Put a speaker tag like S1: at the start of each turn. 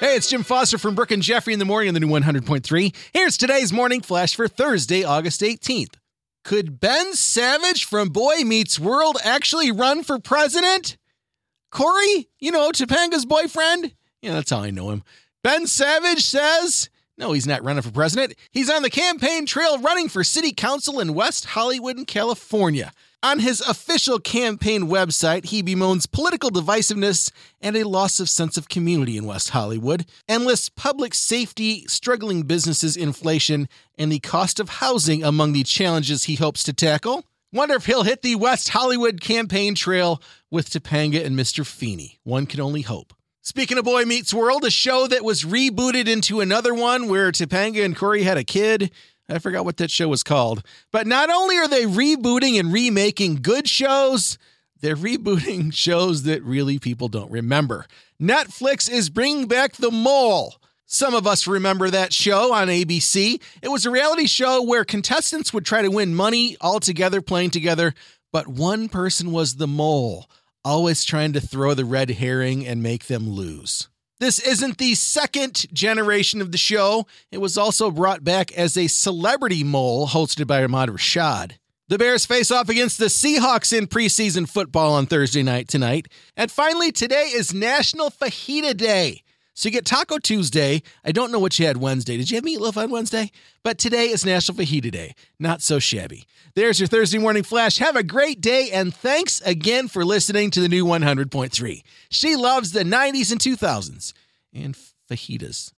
S1: Hey, it's Jim Foster from Brooke and Jeffrey in the morning on the new 100.3. Here's today's morning flash for Thursday, August 18th. Could Ben Savage from Boy Meets World actually run for president? Cory, you know, Topanga's boyfriend? Yeah, that's how I know him. Ben Savage says, no, he's not running for president. He's on the campaign trail running for city council in West Hollywood, California. On his official campaign website, he bemoans political divisiveness and a loss of sense of community in West Hollywood, and lists public safety, struggling businesses, inflation, and the cost of housing among the challenges he hopes to tackle. Wonder if he'll hit the West Hollywood campaign trail with Topanga and Mr. Feeney. One can only hope. Speaking of Boy Meets World, a show that was rebooted into another one where Topanga and Cory had a kid. I forgot what that show was called. But not only are they rebooting and remaking good shows, they're rebooting shows that really people don't remember. Netflix is bringing back The Mole. Some of us remember that show on ABC. It was a reality show where contestants would try to win money all together, playing together, but one person was the mole, always trying to throw the red herring and make them lose. This isn't the second generation of the show. It was also brought back as a celebrity mole hosted by Ahmad Rashad. The Bears face off against the Seahawks in preseason football on Thursday night tonight. And finally, today is National Fajita Day. So you get Taco Tuesday. I don't know what you had Wednesday. Did you have meatloaf on Wednesday? But today is National Fajita Day. Not so shabby. There's your Thursday morning flash. Have a great day, and thanks again for listening to the new 100.3. She loves the 90s and 2000s and fajitas.